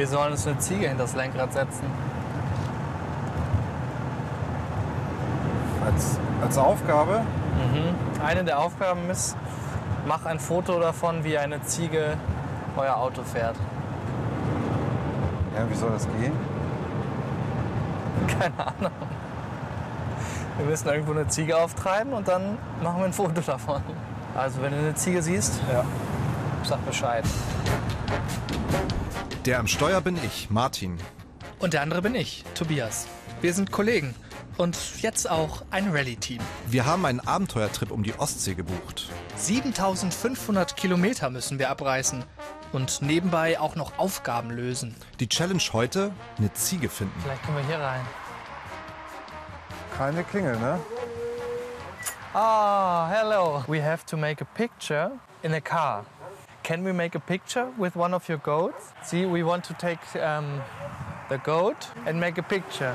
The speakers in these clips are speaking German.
Wir sollen uns eine Ziege hinter das Lenkrad setzen. Als, als Aufgabe? Mhm. Eine der Aufgaben ist, mach ein Foto davon, wie eine Ziege euer Auto fährt. Ja, wie soll das gehen? Keine Ahnung. Wir müssen irgendwo eine Ziege auftreiben und dann machen wir ein Foto davon. Also wenn du eine Ziege siehst, Ja. sag Bescheid. Der am Steuer bin ich, Martin. Und der andere bin ich, Tobias. Wir sind Kollegen und jetzt auch ein Rallye-Team. Wir haben einen Abenteuertrip um die Ostsee gebucht. 7500 Kilometer müssen wir abreißen und nebenbei auch noch Aufgaben lösen. Die Challenge heute, eine Ziege finden. Vielleicht können wir hier rein. Keine Klingel, ne? Ah, hello. We have to make a picture in a car. Can we make a picture with one of your goats? See, we want to take um, the goat and make a picture.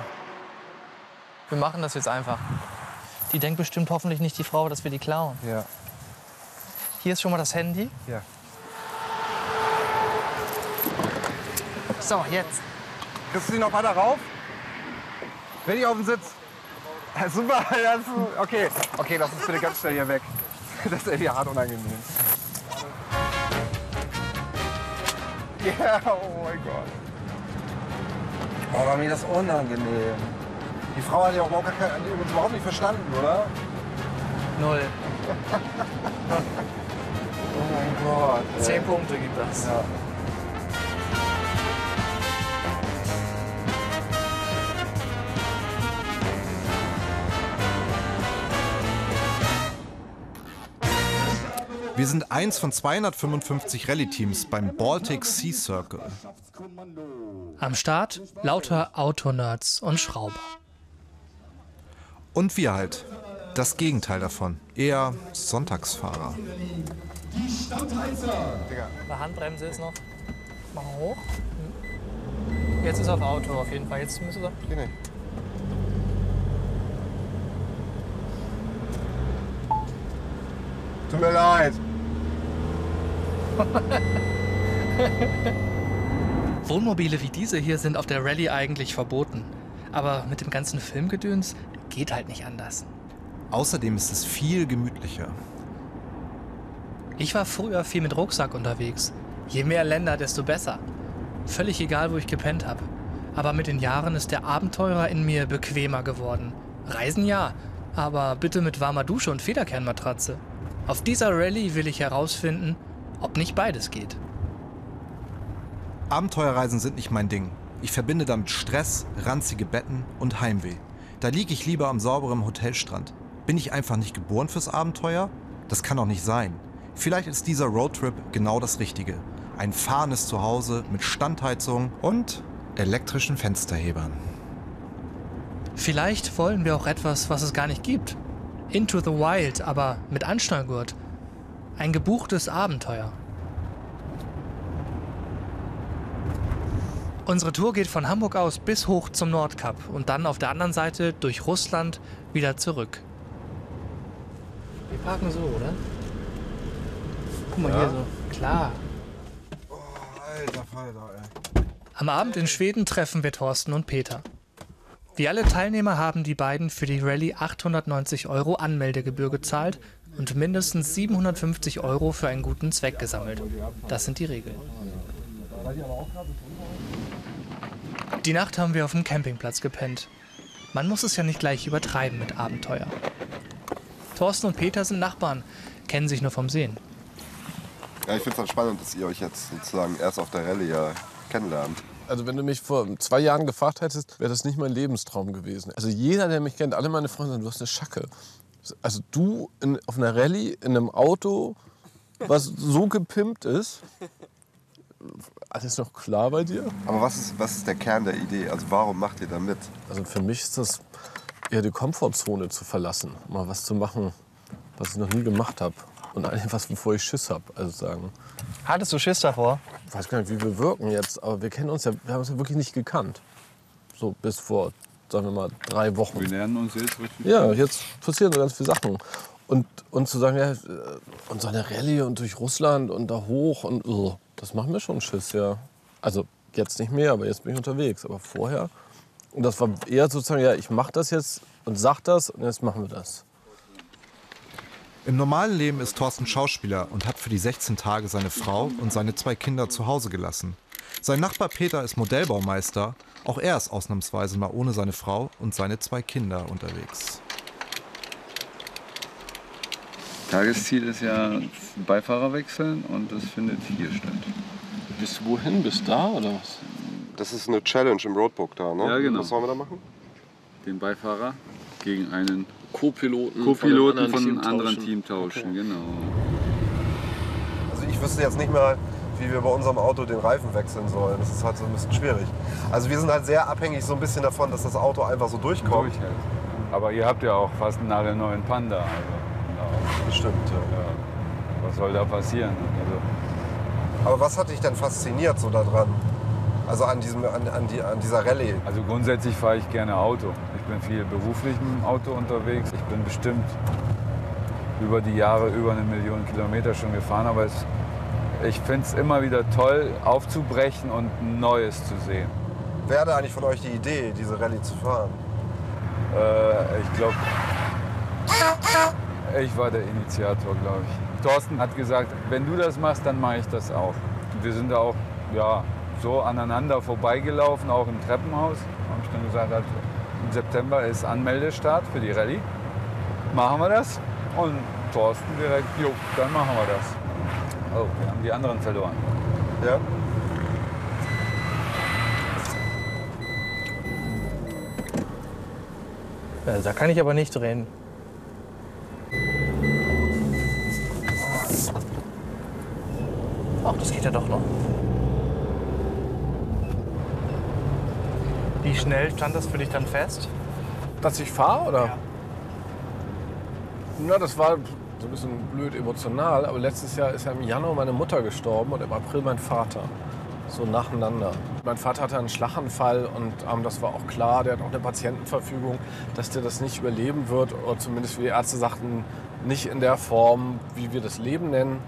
Wir machen das jetzt einfach. Die denkt bestimmt hoffentlich nicht die Frau, dass wir die klauen. Ja. Hier ist schon mal das Handy. Ja. So, jetzt. Kriegst du die noch weiter rauf? Bin ich auf dem Sitz? Super, okay. Okay, lass uns bitte ganz schnell hier weg. Das ist irgendwie hart unangenehm. Ja, oh mein Gott. Oh, war mir das unangenehm. Die Frau hat ja auch überhaupt, gar kein, überhaupt nicht verstanden, oder? Null. Oh mein Gott. Zehn Punkte gibt das. Ja. Wir sind eins von 255 Rallye-Teams beim Baltic Sea Circle. Am Start lauter Autonerds und Schrauber. Und wir halt. Das Gegenteil davon. Eher Sonntagsfahrer. Die Handbremse ist noch. Mach mal hoch. Hm. Jetzt ist auf Auto auf jeden Fall. Jetzt müsste er. Geh nicht. Tut mir leid. Wohnmobile wie diese hier sind auf der Rallye eigentlich verboten. Aber mit dem ganzen Filmgedöns geht halt nicht anders. Außerdem ist es viel gemütlicher. Ich war früher viel mit Rucksack unterwegs. Je mehr Länder, desto besser. Völlig egal, wo ich gepennt habe. Aber mit den Jahren ist der Abenteurer in mir bequemer geworden. Reisen ja, aber bitte mit warmer Dusche und Federkernmatratze. Auf dieser Rallye will ich herausfinden, ob nicht beides geht. Abenteuerreisen sind nicht mein Ding. Ich verbinde damit Stress, ranzige Betten und Heimweh. Da liege ich lieber am sauberen Hotelstrand. Bin ich einfach nicht geboren fürs Abenteuer? Das kann doch nicht sein. Vielleicht ist dieser Roadtrip genau das Richtige. Ein fahrendes Zuhause mit Standheizung und elektrischen Fensterhebern. Vielleicht wollen wir auch etwas, was es gar nicht gibt. Into the Wild, aber mit Anschnallgurt. Ein gebuchtes Abenteuer. Unsere Tour geht von Hamburg aus bis hoch zum Nordkap und dann auf der anderen Seite durch Russland wieder zurück. Wir parken so, oder? Guck mal hier so. Klar. Alter Falter, ey. Am Abend in Schweden treffen wir Thorsten und Peter. Wie alle Teilnehmer haben die beiden für die Rallye 890 Euro Anmeldegebühr gezahlt und mindestens 750 Euro für einen guten Zweck gesammelt. Das sind die Regeln. Die Nacht haben wir auf dem Campingplatz gepennt. Man muss es ja nicht gleich übertreiben mit Abenteuer. Thorsten und Peter sind Nachbarn, kennen sich nur vom Sehen. Ja, ich finde es halt spannend, dass ihr euch jetzt sozusagen erst auf der Rallye ja kennenlernt. Also wenn du mich vor zwei Jahren gefragt hättest, wäre das nicht mein Lebenstraum gewesen. Also jeder, der mich kennt, alle meine Freunde sagen, du hast eine Schacke. Also du in, auf einer Rallye in einem Auto, was so gepimpt ist. Alles noch klar bei dir? Aber was ist, was ist der Kern der Idee? Also warum macht ihr da mit? Also für mich ist das eher die Komfortzone zu verlassen, mal was zu machen, was ich noch nie gemacht habe. Und eigentlich was, wovor ich Schiss habe. Also sagen, Hattest du Schiss davor? ich weiß gar nicht, wie wir wirken jetzt, aber wir kennen uns ja, wir haben uns ja wirklich nicht gekannt. So bis vor, sagen wir mal, drei Wochen. Wir lernen uns jetzt richtig. Ja, jetzt passieren so ganz viele Sachen. Und, und zu sagen, ja, äh, und so eine Rallye und durch Russland und da hoch und uh, das macht mir schon Schiss, ja. Also Jetzt nicht mehr, aber jetzt bin ich unterwegs. Aber vorher, und das war eher sozusagen, ja, ich mache das jetzt und sag das und jetzt machen wir das. Im normalen Leben ist Thorsten Schauspieler und hat für die 16 Tage seine Frau und seine zwei Kinder zu Hause gelassen. Sein Nachbar Peter ist Modellbaumeister. Auch er ist ausnahmsweise mal ohne seine Frau und seine zwei Kinder unterwegs. Tagesziel ist ja Beifahrer wechseln und das findet hier statt. Bis wohin? Bis da oder was? Das ist eine Challenge im Roadbook da, ne? Ja, genau. Was sollen wir da machen? Den Beifahrer gegen einen Co-Piloten Co-Piloten von einem anderen Team tauschen. Genau. Also ich wüsste jetzt nicht mehr, wie wir bei unserem Auto den Reifen wechseln sollen. Das ist halt so ein bisschen schwierig. Also wir sind halt sehr abhängig so ein bisschen davon, dass das Auto einfach so durchkommt. Durchhält. Aber ihr habt ja auch fast einen nagelneuen Panda. Also, genau. Bestimmt. Ja. ja. Was soll da passieren? Also, Aber was hat dich denn fasziniert so daran? Also an, diesem, an, an, die, an dieser Rallye? also grundsätzlich fahre ich gerne Auto. Ich bin viel beruflich mit dem Auto unterwegs. Ich bin bestimmt über die Jahre über eine Million Kilometer schon gefahren. Aber es, ich finde es immer wieder toll, aufzubrechen und Neues zu sehen. Wer hatte eigentlich von euch die Idee, diese Rallye zu fahren? Äh, ich glaube, ich war der Initiator, glaube ich. Thorsten hat gesagt, wenn du das machst, dann mache ich das auch. Und wir sind da auch ja, so aneinander vorbeigelaufen, auch im Treppenhaus. Da habe ich dann gesagt, halt, im September ist Anmeldestart für die Rallye. Machen wir das? Und Thorsten direkt, jo, dann machen wir das. Oh, wir haben die anderen verloren. Ja? Äh, da kann ich aber nicht drehen. Ach, das geht ja doch noch. Wie schnell stand das für dich dann fest? Dass ich fahre oder? Na, das war so ein bisschen blöd emotional, aber letztes Jahr ist ja im Januar meine Mutter gestorben und im April mein Vater. So nacheinander. Mein Vater hatte einen Schlaganfall und ähm, das war auch klar, der hat auch eine Patientenverfügung, dass der das nicht überleben wird oder zumindest wie die Ärzte sagten, nicht in der Form, wie wir das Leben nennen.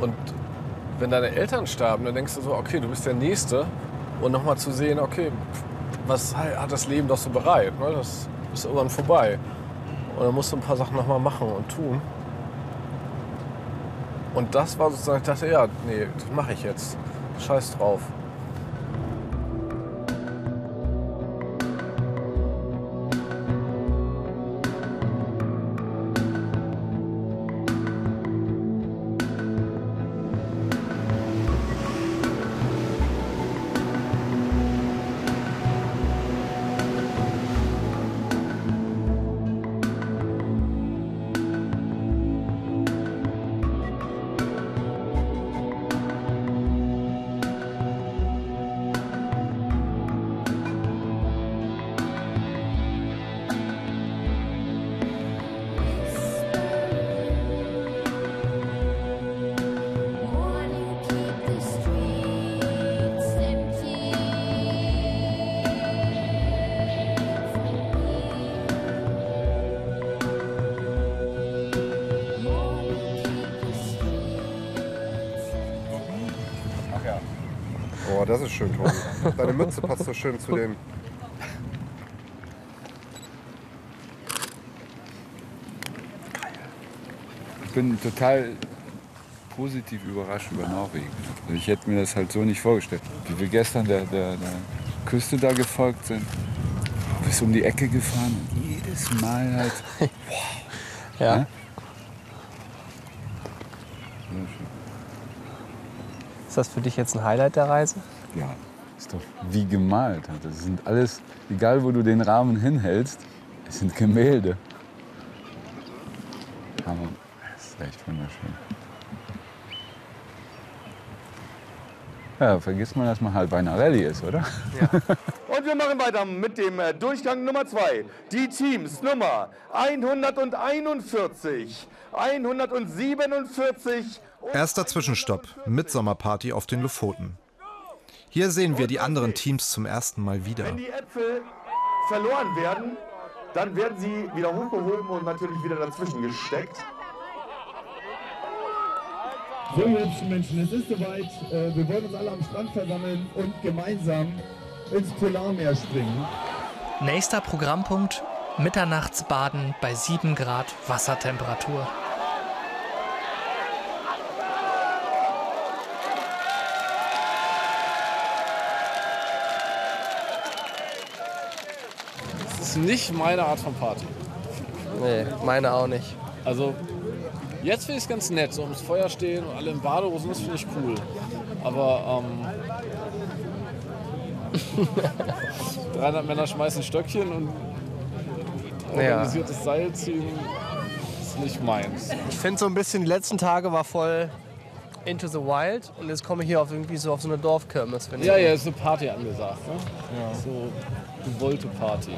Und wenn deine Eltern sterben, dann denkst du so, okay, du bist der Nächste und nochmal zu sehen, okay, was hat das Leben doch so bereit? Ne? Das ist irgendwann vorbei. Und dann musst du ein paar Sachen nochmal machen und tun. Und das war sozusagen, ich dachte, ja, nee, das mache ich jetzt. Scheiß drauf. Das ist schön, Tobi. Deine Mütze passt so schön zu dem. Ich bin total positiv überrascht über Norwegen. Also ich hätte mir das halt so nicht vorgestellt. Wie wir gestern der, der, der Küste da gefolgt sind, bis um die Ecke gefahren und jedes Mal halt. Ja. Ja? Ist das für dich jetzt ein Highlight der Reise? Ja, ist doch wie gemalt. Das sind alles, egal wo du den Rahmen hinhältst, es sind Gemälde. Hammer. Das ist echt wunderschön. Ja, vergisst man, dass man halt bei einer Rallye ist, oder? Und wir machen weiter mit dem äh, Durchgang Nummer 2. Die Teams Nummer 141, 147 und Erster Zwischenstopp, Mitsommerparty auf den Lofoten. Hier sehen wir die anderen Teams zum ersten Mal wieder. wenn die Äpfel verloren werden, dann werden sie wieder hochgehoben und natürlich wieder dazwischen gesteckt. So, ihr hübschen Menschen, es ist soweit. Äh, Wir wollen uns alle am Strand versammeln und gemeinsam ins Polarmeer springen. Nächster Programmpunkt: Mitternachtsbaden bei 7 Grad Wassertemperatur. Ist nicht meine Art von Party. Nee, meine auch nicht. Also, jetzt finde ich es ganz nett, so ums Feuer stehen und alle in Badehosen, das finde ich cool. Aber, ähm. 300 Männer schmeißen Stöckchen und Ja. organisiertes Seil ziehen ist nicht meins. Ich finde so ein bisschen, die letzten Tage war voll into the wild und jetzt komme ich hier auf irgendwie so auf so eine Dorfkirmes. finde Ja, ich. ja, ist eine Party angesagt. Ne? So gewollte Party.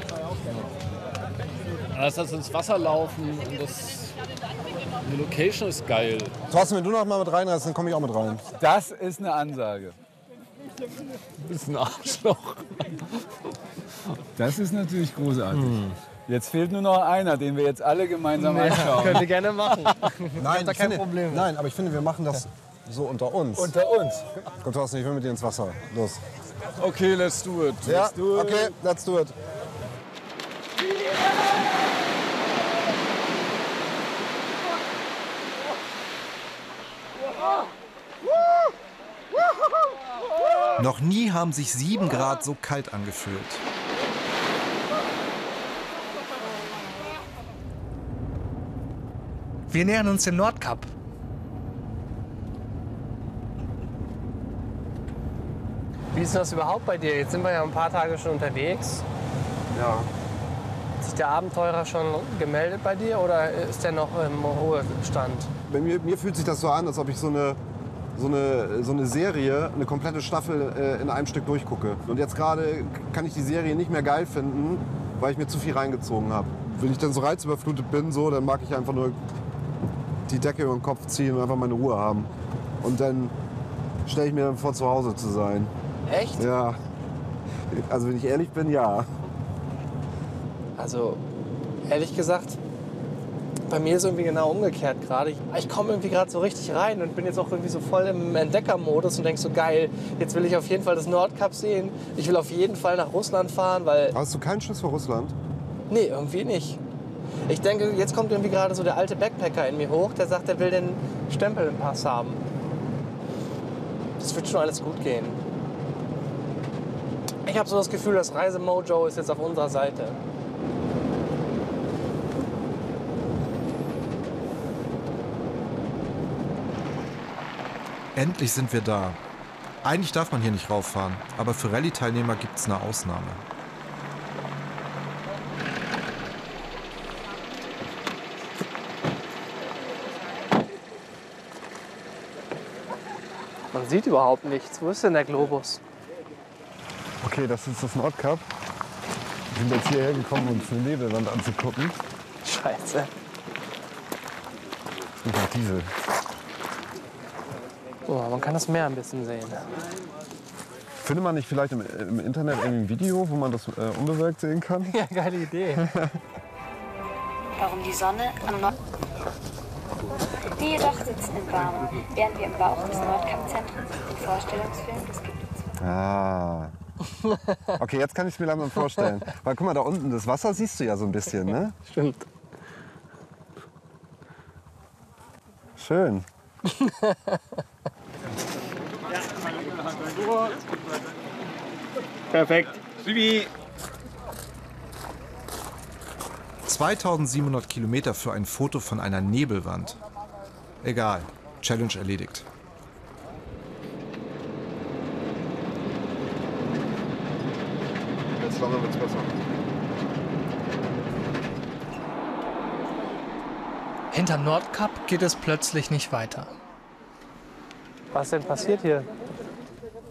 Das heißt, ins Wasser laufen und das. Die Location ist geil. Thorsten, wenn du noch mal mit reinreißt, dann komme ich auch mit rein. Das ist eine Ansage. Du bist ein Arschloch. Das ist natürlich großartig. Jetzt fehlt nur noch einer, den wir jetzt alle gemeinsam anschauen. Könnt ihr gerne machen. Nein, da kein finde, Problem mit. nein, aber ich finde, wir machen das so unter uns. Unter uns. Komm, Thorsten, ich will mit dir ins Wasser. Los. Okay, let's do it. Ja, okay, let's do it. Noch nie haben sich 7 Grad so kalt angefühlt. Wir nähern uns dem Nordkap. Wie ist denn das überhaupt bei dir? Jetzt sind wir ja ein paar Tage schon unterwegs. Ja. Hat sich der Abenteurer schon gemeldet bei dir oder ist der noch im Ruhestand? Bei mir, mir fühlt sich das so an, als ob ich so eine, so eine, so eine Serie, eine komplette Staffel äh, in einem Stück durchgucke. Und jetzt gerade kann ich die Serie nicht mehr geil finden, weil ich mir zu viel reingezogen habe. Wenn ich dann so reizüberflutet bin, so, dann mag ich einfach nur die Decke über den Kopf ziehen und einfach meine Ruhe haben. Und dann stelle ich mir dann vor, zu Hause zu sein. Echt? Ja. Also wenn ich ehrlich bin, ja. Also, ehrlich gesagt, bei mir ist irgendwie genau umgekehrt gerade. Ich, ich komme irgendwie gerade so richtig rein und bin jetzt auch irgendwie so voll im Entdeckermodus und denke so, geil, jetzt will ich auf jeden Fall das Nordkap sehen. Ich will auf jeden Fall nach Russland fahren, weil... Hast du keinen Schiss vor Russland? Nee, irgendwie nicht. Ich denke, jetzt kommt irgendwie gerade so der alte Backpacker in mir hoch, der sagt, er will den Stempel im Pass haben. Das wird schon alles gut gehen. Ich habe so das Gefühl, das Reisemojo ist jetzt auf unserer Seite. Endlich sind wir da. Eigentlich darf man hier nicht rauffahren, aber für Rallye-Teilnehmer gibt es eine Ausnahme. Man sieht überhaupt nichts. Wo ist denn der Globus? Okay, das ist das Nordkap. Wir sind jetzt hierher gekommen, um uns eine Nebelwand anzugucken. Scheiße. Und nach Diesel. Oh, man kann das Meer ein bisschen sehen. Findet man nicht vielleicht im, im Internet ein Video, wo man das äh, unbewölkt sehen kann? Ja, geile Idee. Warum die Sonne am Nord... Die jedoch sitzen im Warmen, während wir im Bauch des Nordkap-Zentrums den Vorstellungsfilm des Gebiets Ah. Okay, jetzt kann ich es mir langsam vorstellen. Weil guck mal, da unten, das Wasser siehst du ja so ein bisschen, ne? Stimmt. Schön. Perfekt. Sibi. 2700 Kilometer für ein Foto von einer Nebelwand. Egal, Challenge erledigt. Jetzt langsam wird's besser. Hinterm Nordkap geht es plötzlich nicht weiter. Was denn passiert hier?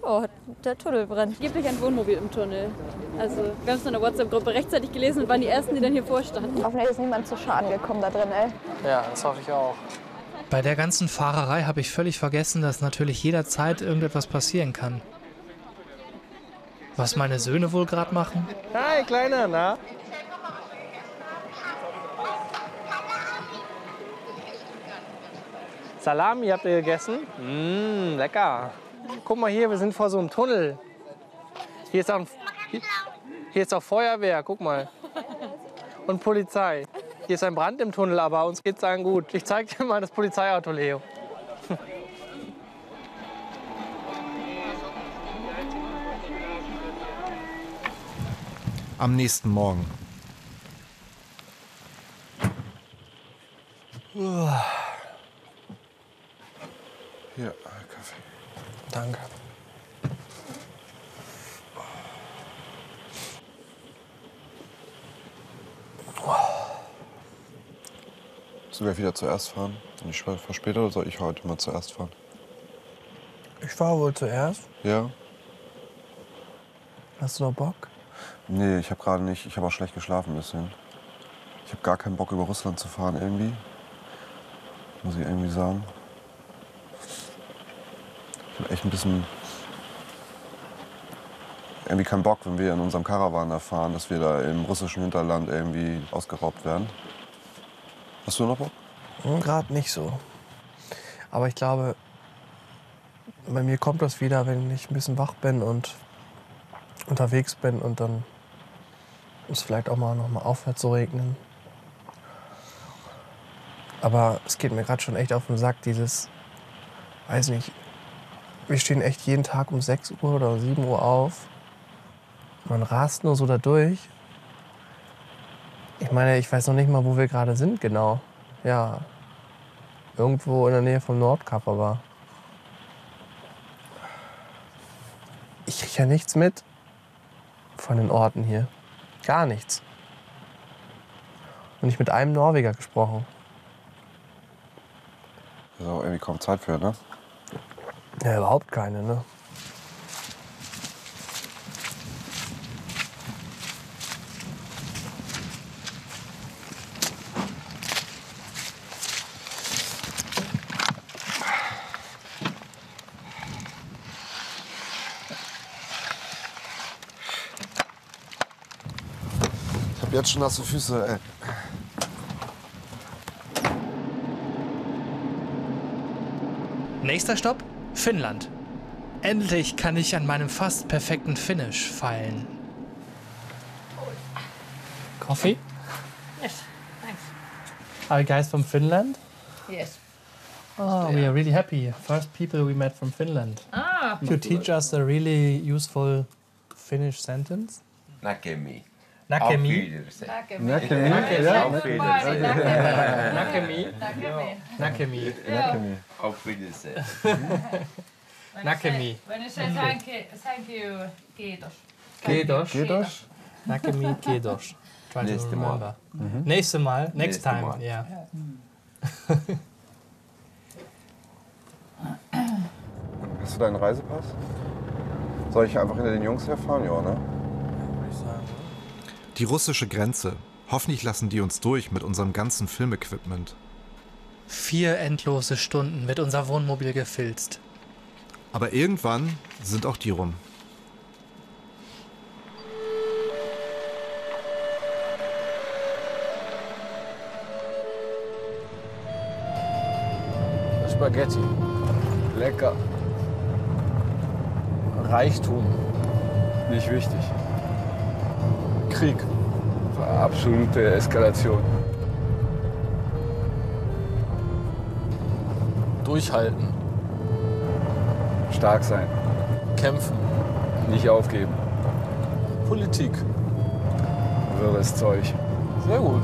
Oh, der Tunnel brennt. Angeblich ein Wohnmobil im Tunnel. Also, wir haben es in der WhatsApp-Gruppe rechtzeitig gelesen und waren die Ersten, die dann hier vorstanden. Hoffentlich ist niemand zu Schaden gekommen da drin, ey. Ja, das hoffe ich auch. Bei der ganzen Fahrerei habe ich völlig vergessen, dass natürlich jederzeit irgendetwas passieren kann. Was meine Söhne wohl gerade machen? Hi, Kleiner, na? Salami habt ihr gegessen? Mmm, lecker. Guck mal hier, wir sind vor so einem Tunnel. Hier ist auch, ein, hier, hier ist auch Feuerwehr, guck mal. Und Polizei. Hier ist ein Brand im Tunnel, aber uns geht's allen gut. Ich zeig dir mal das Polizeiauto, Leo. Am nächsten Morgen. Hier, Kaffee. Danke. Sollen wir wieder zuerst fahren? Ich fahre später oder soll ich heute mal zuerst fahren? Ich fahre wohl zuerst. Ja? Hast du noch Bock? Nee, ich habe gerade nicht. Ich habe auch schlecht geschlafen ein bisschen. Ich habe gar keinen Bock über Russland zu fahren irgendwie. Muss ich irgendwie sagen. Ich habe echt ein bisschen irgendwie keinen Bock, wenn wir in unserem Karawan erfahren, dass wir da im russischen Hinterland irgendwie ausgeraubt werden. Hast du noch Bock? Gerade nicht so. Aber ich glaube, bei mir kommt das wieder, wenn ich ein bisschen wach bin und unterwegs bin und dann es vielleicht auch mal noch mal aufhört zu regnen. Aber es geht mir gerade schon echt auf den Sack, dieses, weiß nicht, wir stehen echt jeden Tag um 6 Uhr oder 7 Uhr auf. Man rast nur so da durch. Ich meine, ich weiß noch nicht mal, wo wir gerade sind genau. Ja, irgendwo in der Nähe vom Nordkap, aber ich kriege ja nichts mit von den Orten hier. Gar nichts. Und ich mit einem Norweger gesprochen. Auch irgendwie kaum Zeit für, ne? Ja, überhaupt keine, ne? Ich habe jetzt schon nasse Füße, ey. Nächster Stopp, Finnland. Endlich kann ich an meinem fast perfekten Finish feilen. Coffee? Yes, thanks. Are you guys from Finland? Yes. Oh, we are really happy. First people we met from Finland. Ah. You teach us a really useful Finnish sentence? Näkemi. Wiedersehen. Näkemi. Ja, auf Näkemi. Näkemi. Näkemi. Auf Wiedersehen. Näkemi. When you say thank you, thank you, kiitos. Näkemi Kedos. Try to Nächste Mal. remember. Mhm. Nächste Mal. Next Nächste time. Mal. Yeah. Hast du deinen Reisepass? Soll ich einfach hinter den Jungs herfahren? Ja, ne? Die russische Grenze. Hoffentlich lassen die uns durch mit unserem ganzen Filmequipment. Vier endlose Stunden wird unser Wohnmobil gefilzt. Aber irgendwann sind auch die rum. Spaghetti. Lecker. Reichtum. Nicht wichtig. Krieg. Absolute Eskalation. Durchhalten. Stark sein. Kämpfen. Nicht aufgeben. Politik. Wirres Zeug. Sehr gut.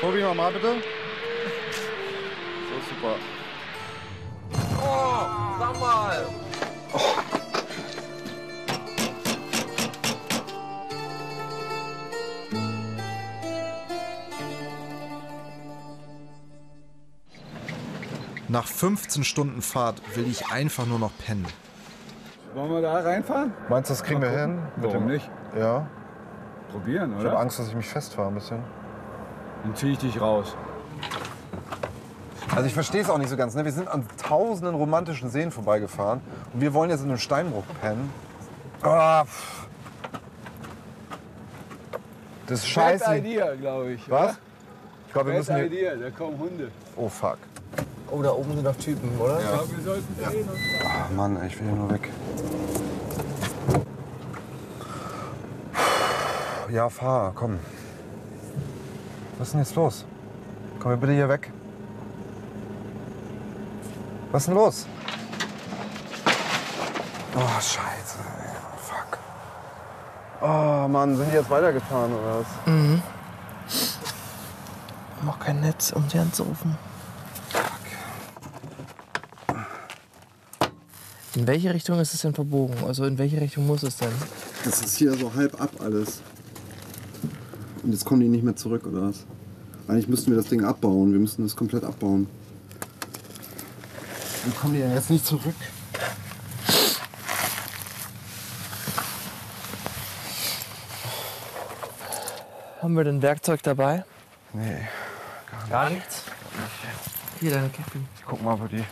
Tobi, nochmal bitte. Super. Oh, sag mal. Nach 15 Stunden Fahrt will ich einfach nur noch pennen. Wollen wir da reinfahren? Meinst du, das kriegen wir hin? Mit Warum dem- nicht? Ja. Probieren, Ich oder? habe Angst, dass ich mich festfahre ein bisschen. Dann ziehe ich dich raus. Also ich verstehe es auch nicht so ganz. Ne? Wir sind an tausenden romantischen Seen vorbeigefahren und wir wollen jetzt in einem Steinbruch pennen. Oh, pff. das ist scheiße. Bad Idea, glaube ich. Was? oder? Ich glaube, wir Bad müssen hier... Idea, da kommen Hunde. Oh, fuck. Oh, da oben sind noch Typen, oder? Ja, wir sollten drehen und Ah, Mann, ich will hier nur weg. Ja, fahr, komm. Was ist denn jetzt los? Komm wir bitte hier weg. Was ist denn los? Oh, scheiße. ey. Fuck. Oh, Mann, sind die jetzt weitergefahren oder was? Mhm. Haben auch kein Netz, um sie anzurufen. In welche Richtung ist es denn verbogen? Also in welche Richtung muss es denn? Das ist hier so halb ab alles. Und jetzt kommen die nicht mehr zurück, oder was? Eigentlich müssten wir das Ding abbauen. Wir müssen das komplett abbauen. Wie kommen die denn jetzt nicht zurück? Haben wir denn Werkzeug dabei? Nee. Gar nichts? Hier deine Käppchen. Ich guck mal, wo die.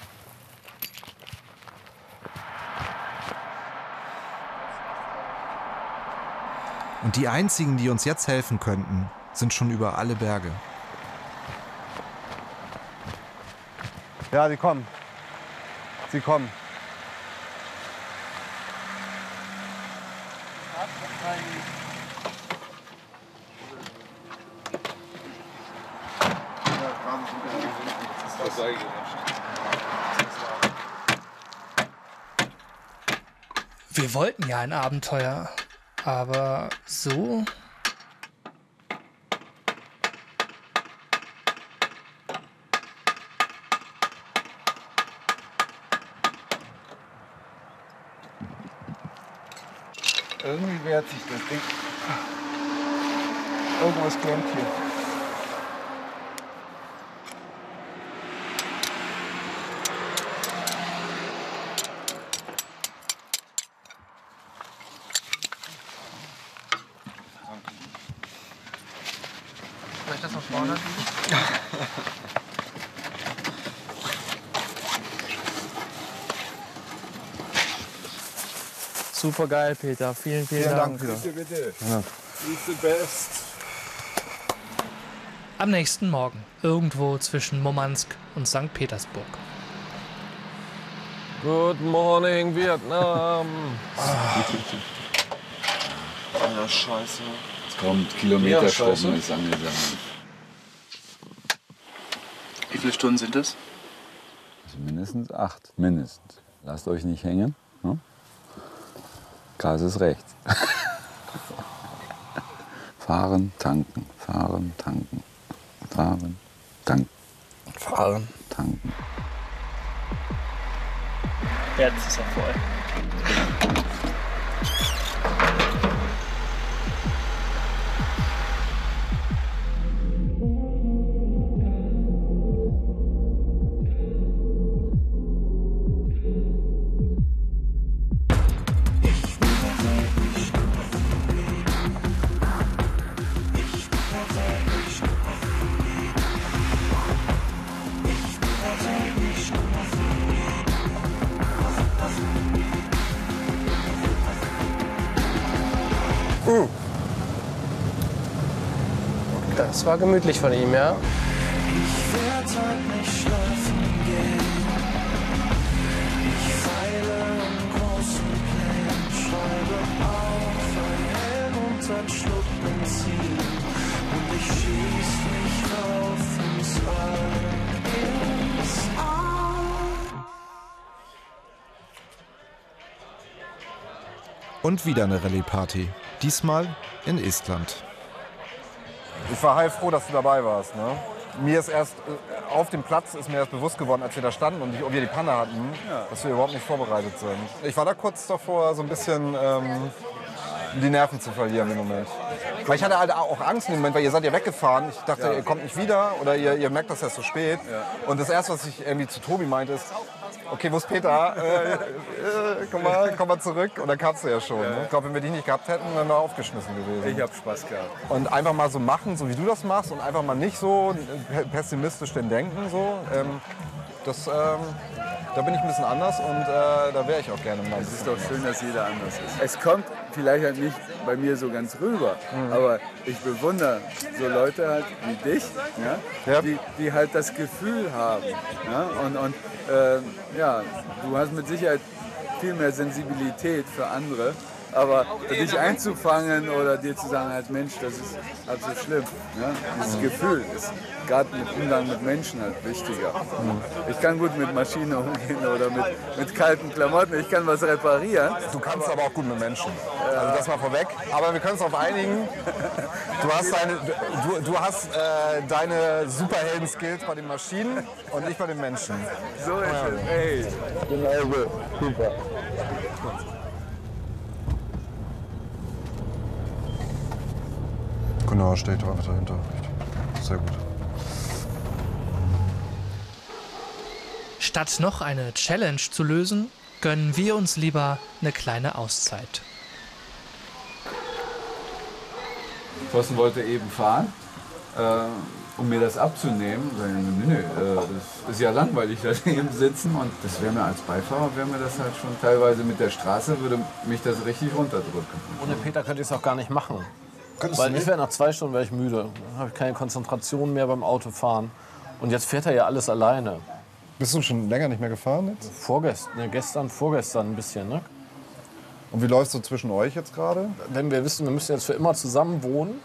Und die einzigen, die uns jetzt helfen könnten, sind schon über alle Berge. Ja, die kommen. Sie kommen. Wir wollten ja ein Abenteuer, aber so. Wehrt sich das Ding. Irgendwas klemmt hier. Soll ich das noch vorne Super geil, Peter. Vielen, vielen, Vielen Dank. Dank wieder. Bitte, bitte. Ja. Best. Am nächsten Morgen, irgendwo zwischen Murmansk und St. Petersburg. Good morning, Vietnam. Alter, scheiße. Es kommt Kilometerschrauben Ja, ist angesammelt. Wie viele Stunden sind das? Also mindestens acht. Mindestens. Lasst euch nicht hängen. Ne? Gas ist rechts. fahren, tanken, fahren, tanken. Fahren, tanken. Fahren. Tanken. Jetzt ist er voll. Das war gemütlich von ihm, ja? Ich werd heute nicht schlafen gehen. Ich feile an großen Plänen, schreibe auf ein Helm und ein Schluck Benzin. Und ich schieß mich rauf ins All, ins All. Und wieder eine Rallye-Party. Diesmal in Estland. Ich war heilfroh, dass du dabei warst. Ne? Mir ist erst äh, auf dem Platz ist mir erst bewusst geworden, als wir da standen und wir die Panne hatten, dass wir überhaupt nicht vorbereitet sind. Ich war da kurz davor, so ein bisschen ähm, die Nerven zu verlieren im Moment. Weil ich hatte halt auch Angst im Moment, weil ihr seid ja weggefahren. Ich dachte, Ja. ihr kommt nicht wieder oder ihr, ihr merkt das erst so spät. Und das erste, was ich irgendwie zu Tobi meinte, ist, okay, wo ist Peter? Äh, äh, komm, mal, komm mal zurück. Und dann kamst du ja schon. Ne? Ich glaube, wenn wir dich nicht gehabt hätten, wären wir aufgeschmissen gewesen. Ich hab Spaß gehabt. Und einfach mal so machen, so wie du das machst und einfach mal nicht so pe- pessimistisch denn denken. So. Ähm, das, ähm, Da bin ich ein bisschen anders und äh, da wäre ich auch gerne mal. Es ist doch schön, dass jeder anders ist. Es kommt vielleicht halt nicht bei mir so ganz rüber, aber ich bewundere so Leute halt wie dich, ja, Die, die halt das Gefühl haben. Ja, und und äh, ja, du hast mit Sicherheit viel mehr Sensibilität für andere. Aber dich einzufangen oder dir zu sagen, als Mensch, das ist halt so schlimm. Ja? Dieses Gefühl ist gerade mit Umgang mit Menschen halt wichtiger. Ich kann gut mit Maschinen umgehen oder mit, mit kalten Klamotten. Ich kann was reparieren. Du kannst aber auch gut mit Menschen. Also das mal vorweg. Aber wir können uns darauf einigen. Du hast deine, du, du hast, äh, deine Superhelden-Skills bei den Maschinen und ich bei den Menschen. So ist es. Ey. Genau. Super. Genau, steht doch einfach dahinter. Sehr gut. Statt noch eine Challenge zu lösen, gönnen wir uns lieber eine kleine Auszeit. Thorsten wollte eben fahren, äh, um mir das abzunehmen. Ich, nee, äh, das ist ja langweilig, da eben sitzen. Und das wäre mir als Beifahrer, wäre mir das halt schon teilweise mit der Straße, würde mich das richtig runterdrücken. Ohne Peter könnte ich es auch gar nicht machen. Könntest Weil ich wäre nach zwei Stunden wäre ich müde. Dann habe ich keine Konzentration mehr beim Autofahren. Und jetzt fährt er ja alles alleine. Bist du schon länger nicht mehr gefahren jetzt? Vorgestern, ne, gestern, vorgestern ein bisschen, ne? Und wie läuft es so zwischen euch jetzt gerade? Wenn wir wissen, wir müssen jetzt für immer zusammen wohnen,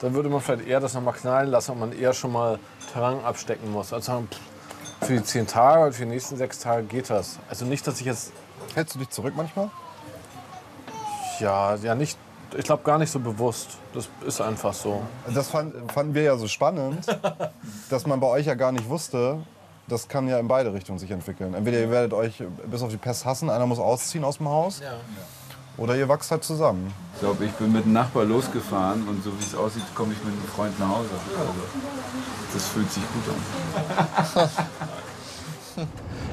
dann würde man vielleicht eher das noch mal knallen lassen und man eher schon mal Terrain abstecken muss. Also sagen, pff, für die zehn Tage und für die nächsten sechs Tage geht das. Also nicht, dass ich jetzt. Hältst du dich zurück manchmal? Ja, ja nicht. Ich glaube gar nicht so bewusst. Das ist einfach so. Das fand, fanden wir ja so spannend, dass man bei euch ja gar nicht wusste, das kann ja in beide Richtungen sich entwickeln. Entweder ihr werdet euch bis auf die Pest hassen, einer muss ausziehen aus dem Haus, oder ihr wachst halt zusammen. Ich glaube, ich bin mit einem Nachbar losgefahren und so wie es aussieht, komme ich mit einem Freund nach Hause. Also, das fühlt sich gut an.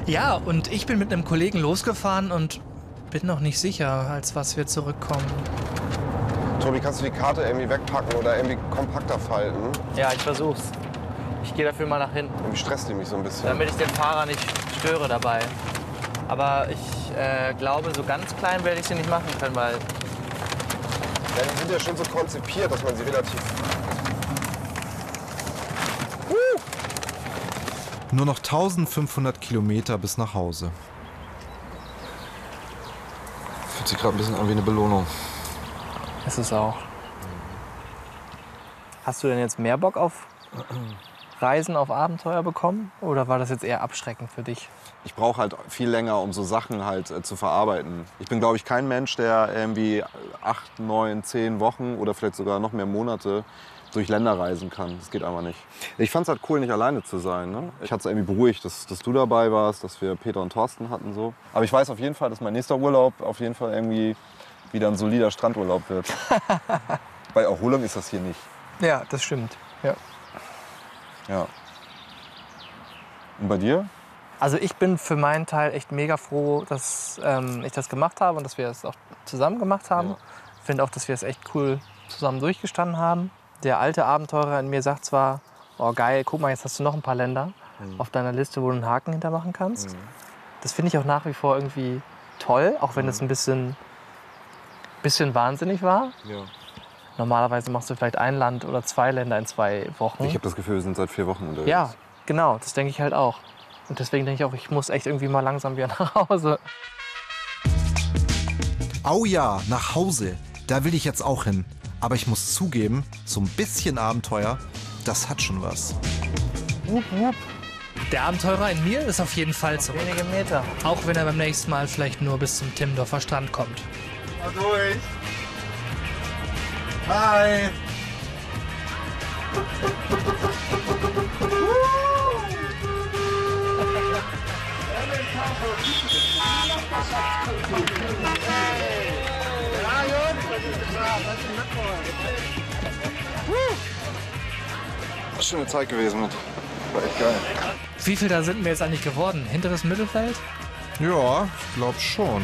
Ja, und ich bin mit einem Kollegen losgefahren und bin noch nicht sicher, als was wir zurückkommen. Tobi, kannst du die Karte irgendwie wegpacken oder irgendwie kompakter falten? Ja, ich versuch's. Ich gehe dafür mal nach hinten. Irgendwie stresst die mich so ein bisschen. Damit ich den Fahrer nicht störe dabei. Aber ich äh, glaube, so ganz klein werde ich sie nicht machen können, weil Ja, die sind ja schon so konzipiert, dass man sie relativ. Nur noch 1500 Kilometer bis nach Hause. Fühlt sich gerade ein bisschen an wie eine Belohnung. Ist es auch. Hast du denn jetzt mehr Bock auf Reisen, auf Abenteuer bekommen? Oder war das jetzt eher abschreckend für dich? Ich brauche halt viel länger, um so Sachen halt äh, zu verarbeiten. Ich bin, glaube ich, kein Mensch, der irgendwie acht, neun, zehn Wochen oder vielleicht sogar noch mehr Monate durch Länder reisen kann. Das geht einfach nicht. Ich fand es halt cool, nicht alleine zu sein. Ne? Ich hatte es irgendwie beruhigt, dass, dass du dabei warst, dass wir Peter und Thorsten hatten. So. Aber ich weiß auf jeden Fall, dass mein nächster Urlaub auf jeden Fall irgendwie wieder ein solider Strandurlaub wird. Bei Erholung ist das hier nicht. Ja, das stimmt. Ja. Ja. Und bei dir? Also ich bin für meinen Teil echt mega froh, dass ähm, ich das gemacht habe und dass wir es auch zusammen gemacht haben. Ich finde auch, dass wir es echt cool zusammen durchgestanden haben. Der alte Abenteurer in mir sagt zwar, oh geil, guck mal, jetzt hast du noch ein paar Länder Mhm. auf deiner Liste, wo du einen Haken hintermachen kannst. Das finde ich auch nach wie vor irgendwie toll, auch wenn es ein bisschen, bisschen wahnsinnig war. Ja. Normalerweise machst du vielleicht ein Land oder zwei Länder in zwei Wochen. Ich habe das Gefühl, wir sind seit vier Wochen unterwegs. Ja, genau, das denke ich halt auch. Und deswegen denke ich auch, ich muss echt irgendwie mal langsam wieder nach Hause. Au ja, nach Hause. Da will ich jetzt auch hin. Aber ich muss zugeben, so ein bisschen Abenteuer, das hat schon was. Wupp, wupp. Der Abenteurer in mir ist auf jeden Fall zurück. Wenige Meter. Auch wenn er beim nächsten Mal vielleicht nur bis zum Timmendorfer Strand kommt. Mal durch. Hi. Schöne Zeit gewesen mit. War echt geil. Wie viel da sind wir jetzt eigentlich geworden? Hinteres Mittelfeld? Ja, ich glaube schon.